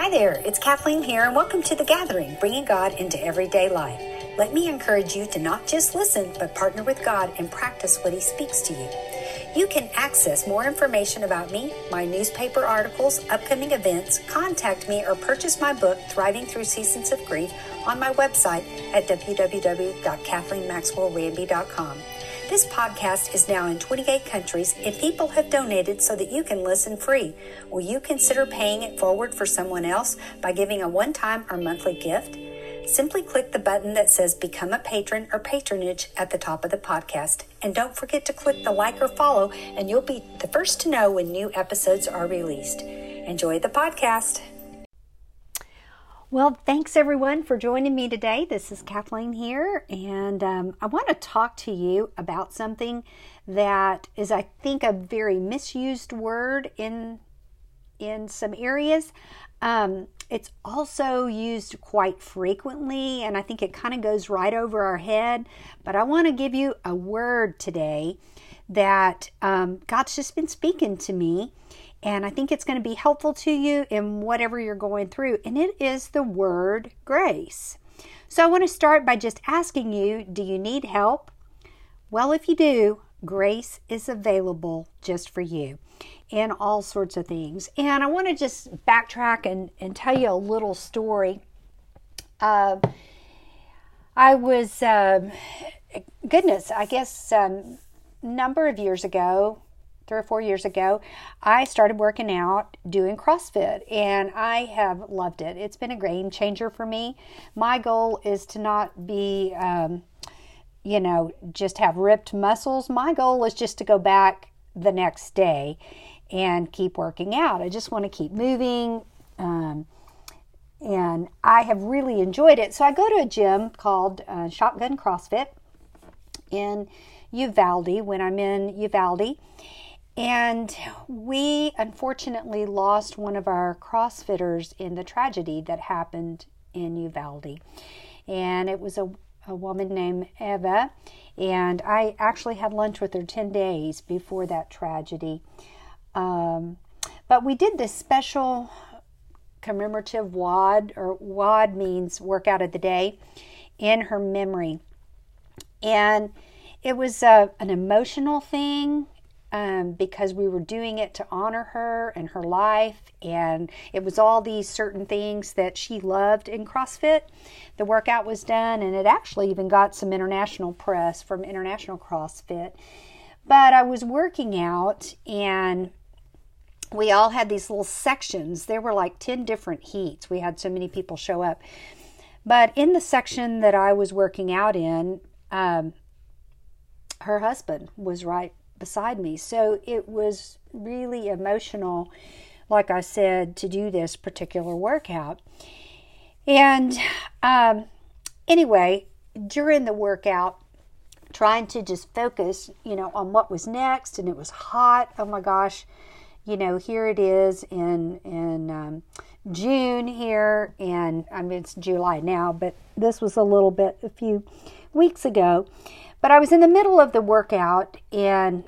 Hi there, it's Kathleen here, and welcome to The Gathering, bringing God into everyday life. Let me encourage you to not just listen, but partner with God and practice what He speaks to you. You can access more information about me, my newspaper articles, upcoming events, contact me, or purchase my book, Thriving Through Seasons of Grief, on my website at www.kathleenmaxwellranby.com. This podcast is now in 28 countries and people have donated so that you can listen free. Will you consider paying it forward for someone else by giving a one time or monthly gift? Simply click the button that says Become a Patron or Patronage at the top of the podcast. And don't forget to click the like or follow, and you'll be the first to know when new episodes are released. Enjoy the podcast. Well, thanks everyone for joining me today. This is Kathleen here, and um, I want to talk to you about something that is, I think, a very misused word in in some areas. Um, it's also used quite frequently, and I think it kind of goes right over our head. But I want to give you a word today that um, God's just been speaking to me and I think it's going to be helpful to you in whatever you're going through. And it is the word grace. So I want to start by just asking you do you need help? Well, if you do, grace is available just for you in all sorts of things. And I want to just backtrack and, and tell you a little story. Uh, I was, uh, goodness, I guess a um, number of years ago, three or four years ago, I started working out doing CrossFit and I have loved it. It's been a game changer for me. My goal is to not be, um, you know, just have ripped muscles. My goal is just to go back the next day and keep working out. I just want to keep moving. Um, and I have really enjoyed it. So I go to a gym called uh, Shotgun CrossFit in Uvalde when I'm in Uvalde. And we unfortunately lost one of our CrossFitters in the tragedy that happened in Uvalde. And it was a, a woman named Eva. And I actually had lunch with her 10 days before that tragedy. Um, but we did this special commemorative WOD, or WOD means workout of the day, in her memory. And it was uh, an emotional thing um, because we were doing it to honor her and her life. And it was all these certain things that she loved in CrossFit. The workout was done, and it actually even got some international press from International CrossFit. But I was working out, and we all had these little sections. There were like 10 different heats. We had so many people show up. But in the section that I was working out in, um, her husband was right beside me. So it was really emotional, like I said, to do this particular workout. And um, anyway, during the workout, trying to just focus, you know, on what was next, and it was hot. Oh my gosh, you know, here it is in in um, June here, and I mean it's July now, but this was a little bit a few weeks ago, but I was in the middle of the workout and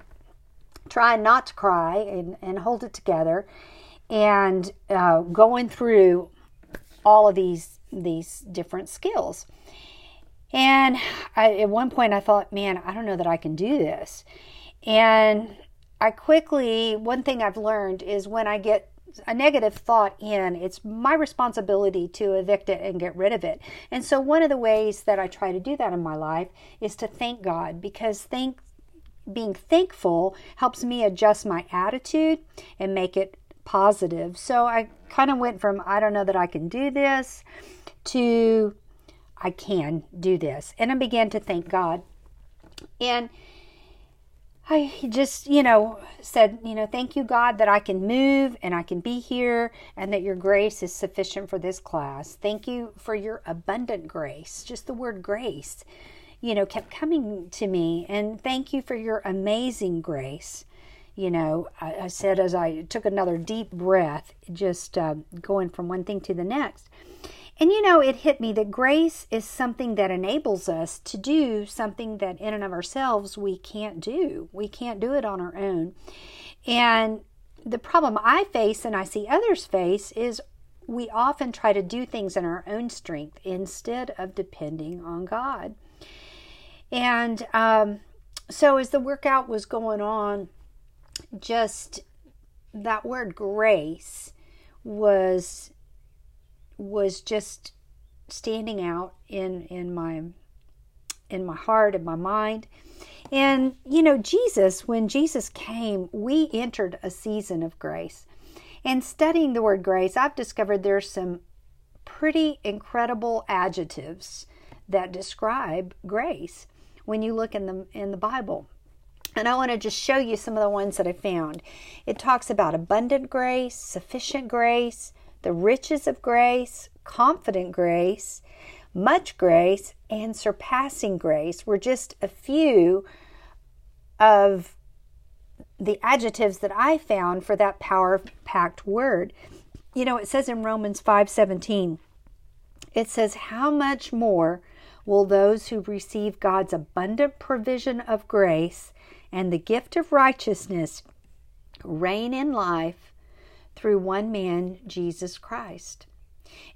trying not to cry and, and hold it together and uh, going through all of these these different skills. And I, at one point, I thought, man, I don't know that I can do this. And I quickly, one thing I've learned is when I get a negative thought in, it's my responsibility to evict it and get rid of it. And so, one of the ways that I try to do that in my life is to thank God because thank being thankful helps me adjust my attitude and make it positive. So I kind of went from I don't know that I can do this to I can do this. And I began to thank God. And I just, you know, said, you know, thank you, God, that I can move and I can be here and that your grace is sufficient for this class. Thank you for your abundant grace. Just the word grace, you know, kept coming to me. And thank you for your amazing grace. You know, I, I said as I took another deep breath, just uh, going from one thing to the next. And you know, it hit me that grace is something that enables us to do something that in and of ourselves we can't do. We can't do it on our own. And the problem I face and I see others face is we often try to do things in our own strength instead of depending on God. And um, so, as the workout was going on, just that word grace was was just standing out in in my in my heart and my mind. And you know jesus when jesus came we entered a season of grace. And studying the word grace i've discovered there's some pretty incredible adjectives that describe grace when you look in the in the bible. And I want to just show you some of the ones that I found. It talks about abundant grace, sufficient grace, the riches of grace, confident grace, much grace, and surpassing grace were just a few of the adjectives that I found for that power packed word. You know, it says in Romans 5:17, it says, "How much more will those who receive God's abundant provision of grace and the gift of righteousness reign in life through one man, Jesus Christ.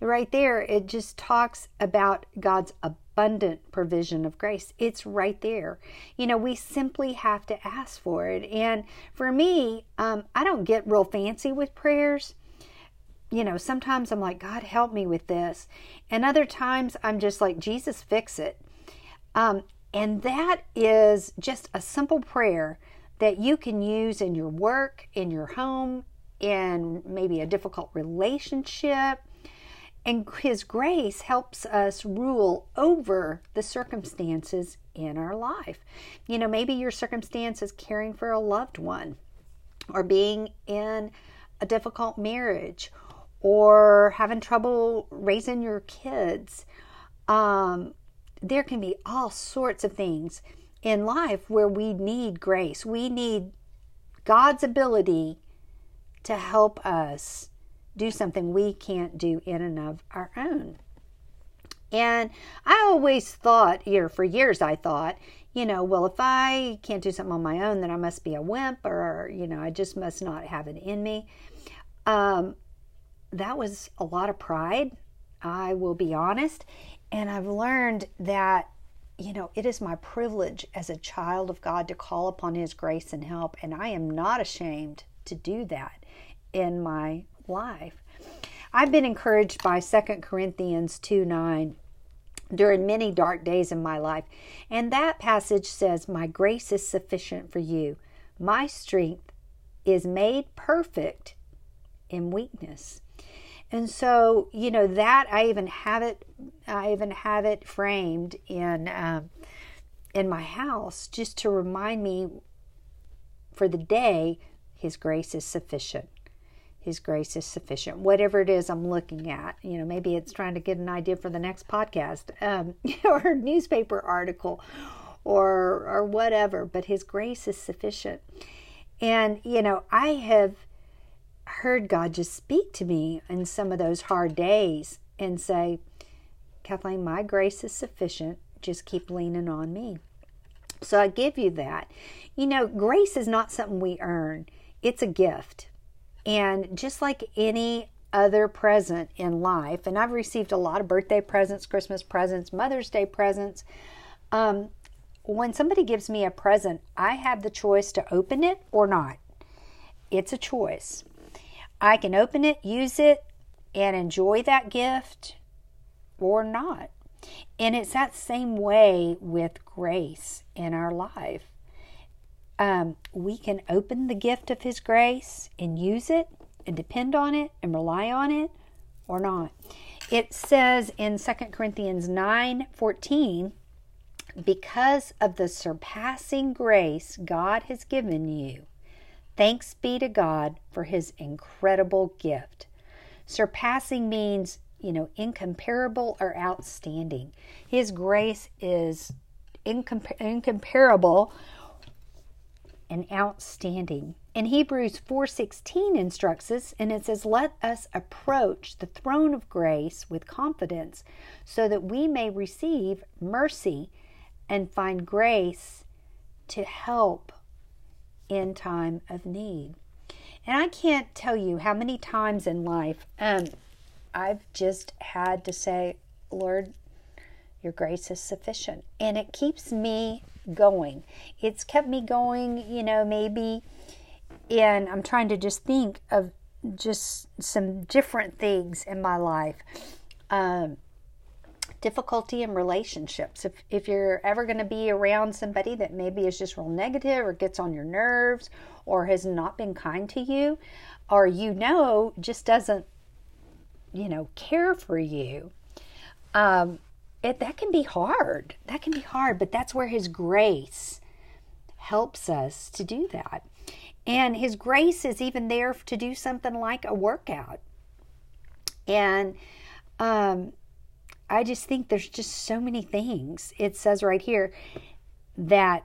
Right there, it just talks about God's abundant provision of grace. It's right there. You know, we simply have to ask for it. And for me, um, I don't get real fancy with prayers. You know, sometimes I'm like, God, help me with this. And other times I'm just like, Jesus, fix it. Um, and that is just a simple prayer that you can use in your work, in your home, in maybe a difficult relationship. And His grace helps us rule over the circumstances in our life. You know, maybe your circumstance is caring for a loved one, or being in a difficult marriage, or having trouble raising your kids. Um, there can be all sorts of things in life where we need grace. We need God's ability to help us do something we can't do in and of our own. And I always thought, here for years, I thought, you know, well, if I can't do something on my own, then I must be a wimp or, you know, I just must not have it in me. Um, that was a lot of pride. I will be honest. And I've learned that, you know, it is my privilege as a child of God to call upon His grace and help. And I am not ashamed to do that in my life. I've been encouraged by 2 Corinthians 2 9 during many dark days in my life. And that passage says, My grace is sufficient for you. My strength is made perfect in weakness. And so, you know, that I even have it, I even have it framed in um, in my house just to remind me for the day, His grace is sufficient. His grace is sufficient. Whatever it is I'm looking at, you know, maybe it's trying to get an idea for the next podcast um, or newspaper article or or whatever. But His grace is sufficient. And you know, I have heard God just speak to me in some of those hard days and say, Kathleen, my grace is sufficient. Just keep leaning on me. So I give you that. You know, grace is not something we earn, it's a gift. And just like any other present in life, and I've received a lot of birthday presents, Christmas presents, Mother's Day presents. Um, when somebody gives me a present, I have the choice to open it or not. It's a choice. I can open it, use it, and enjoy that gift or not. And it's that same way with grace in our life. Um, we can open the gift of His grace and use it and depend on it and rely on it or not. It says in 2 Corinthians 9 14, because of the surpassing grace God has given you, Thanks be to God for his incredible gift. Surpassing means, you know, incomparable or outstanding. His grace is incompa- incomparable and outstanding. In Hebrews 4:16 instructs us and it says let us approach the throne of grace with confidence so that we may receive mercy and find grace to help in time of need. And I can't tell you how many times in life um, I've just had to say, Lord, your grace is sufficient. And it keeps me going. It's kept me going, you know, maybe, and I'm trying to just think of just some different things in my life. Um, difficulty in relationships. If, if you're ever going to be around somebody that maybe is just real negative or gets on your nerves or has not been kind to you, or you know just doesn't, you know, care for you, um, it, that can be hard. That can be hard, but that's where His grace helps us to do that. And His grace is even there to do something like a workout. And um, I just think there's just so many things. It says right here that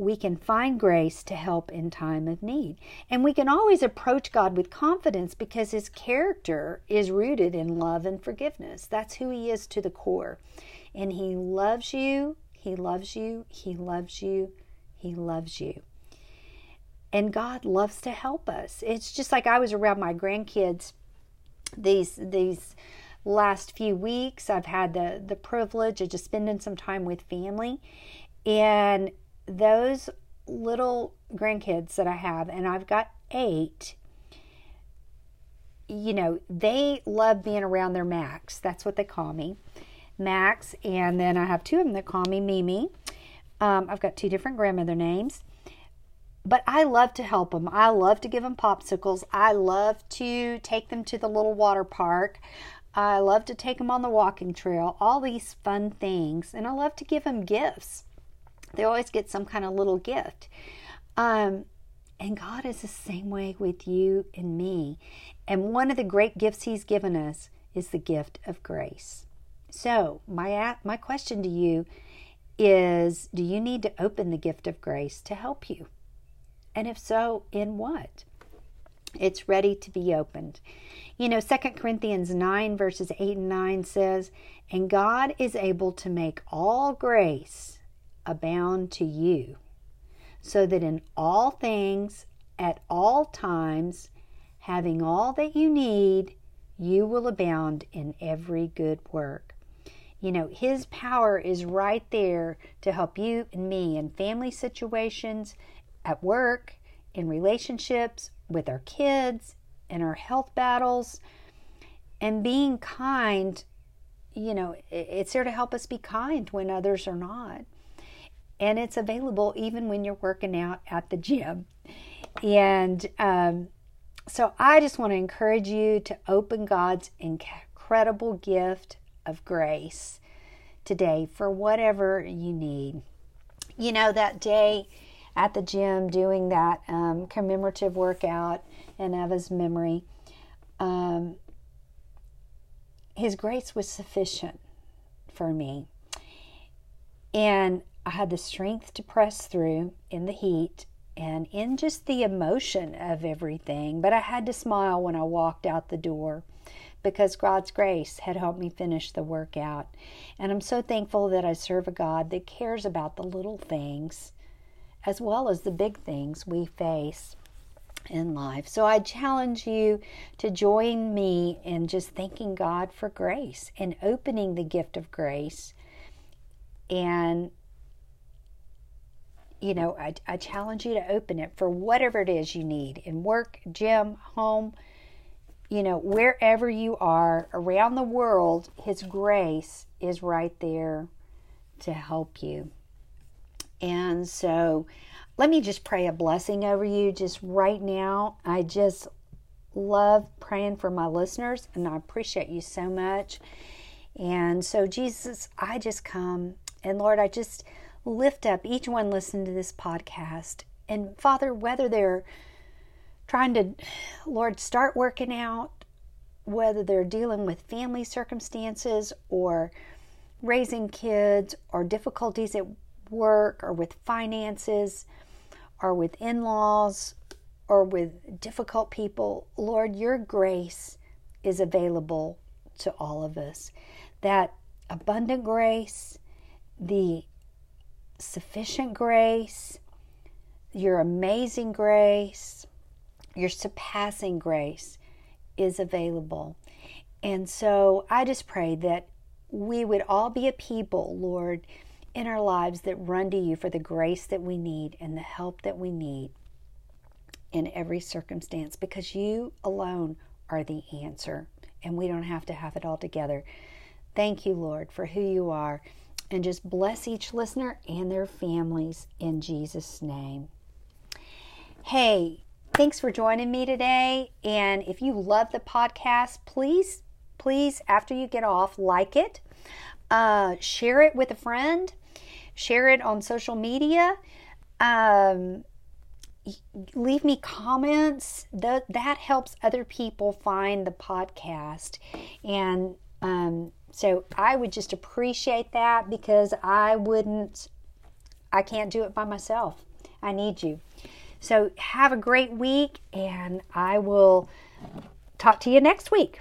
we can find grace to help in time of need. And we can always approach God with confidence because his character is rooted in love and forgiveness. That's who he is to the core. And he loves you, he loves you, he loves you, he loves you. And God loves to help us. It's just like I was around my grandkids these these last few weeks. I've had the the privilege of just spending some time with family and those little grandkids that I have, and I've got eight, you know, they love being around their Max. That's what they call me, Max. And then I have two of them that call me Mimi. Um, I've got two different grandmother names. But I love to help them. I love to give them popsicles. I love to take them to the little water park. I love to take them on the walking trail, all these fun things. And I love to give them gifts. They always get some kind of little gift. Um, and God is the same way with you and me. And one of the great gifts He's given us is the gift of grace. So, my, my question to you is Do you need to open the gift of grace to help you? And if so, in what? It's ready to be opened. You know, Second Corinthians 9, verses 8 and 9 says, And God is able to make all grace abound to you, so that in all things, at all times, having all that you need, you will abound in every good work. You know, His power is right there to help you and me in family situations, at work, in relationships, with our kids, in our health battles. And being kind, you know, it's there to help us be kind when others are not and it's available even when you're working out at the gym. And um, so I just want to encourage you to open God's incredible gift of grace today for whatever you need. You know, that day at the gym doing that um, commemorative workout in Eva's memory, um, his grace was sufficient for me. And I had the strength to press through in the heat and in just the emotion of everything. But I had to smile when I walked out the door because God's grace had helped me finish the workout. And I'm so thankful that I serve a God that cares about the little things as well as the big things we face in life. So I challenge you to join me in just thanking God for grace and opening the gift of grace and you know, I, I challenge you to open it for whatever it is you need in work, gym, home, you know, wherever you are around the world, His grace is right there to help you. And so let me just pray a blessing over you just right now. I just love praying for my listeners and I appreciate you so much. And so, Jesus, I just come and Lord, I just lift up each one listening to this podcast. And Father, whether they're trying to, Lord, start working out, whether they're dealing with family circumstances or raising kids or difficulties at work or with finances or with in laws or with difficult people, Lord, your grace is available to all of us. That abundant grace, the sufficient grace, your amazing grace, your surpassing grace is available. And so I just pray that we would all be a people, Lord, in our lives that run to you for the grace that we need and the help that we need in every circumstance because you alone are the answer and we don't have to have it all together. Thank you, Lord, for who you are. And just bless each listener and their families in Jesus' name. Hey, thanks for joining me today. And if you love the podcast, please, please, after you get off, like it, uh, share it with a friend, share it on social media. Um, leave me comments that that helps other people find the podcast and um, so i would just appreciate that because i wouldn't i can't do it by myself. I need you. So have a great week and i will talk to you next week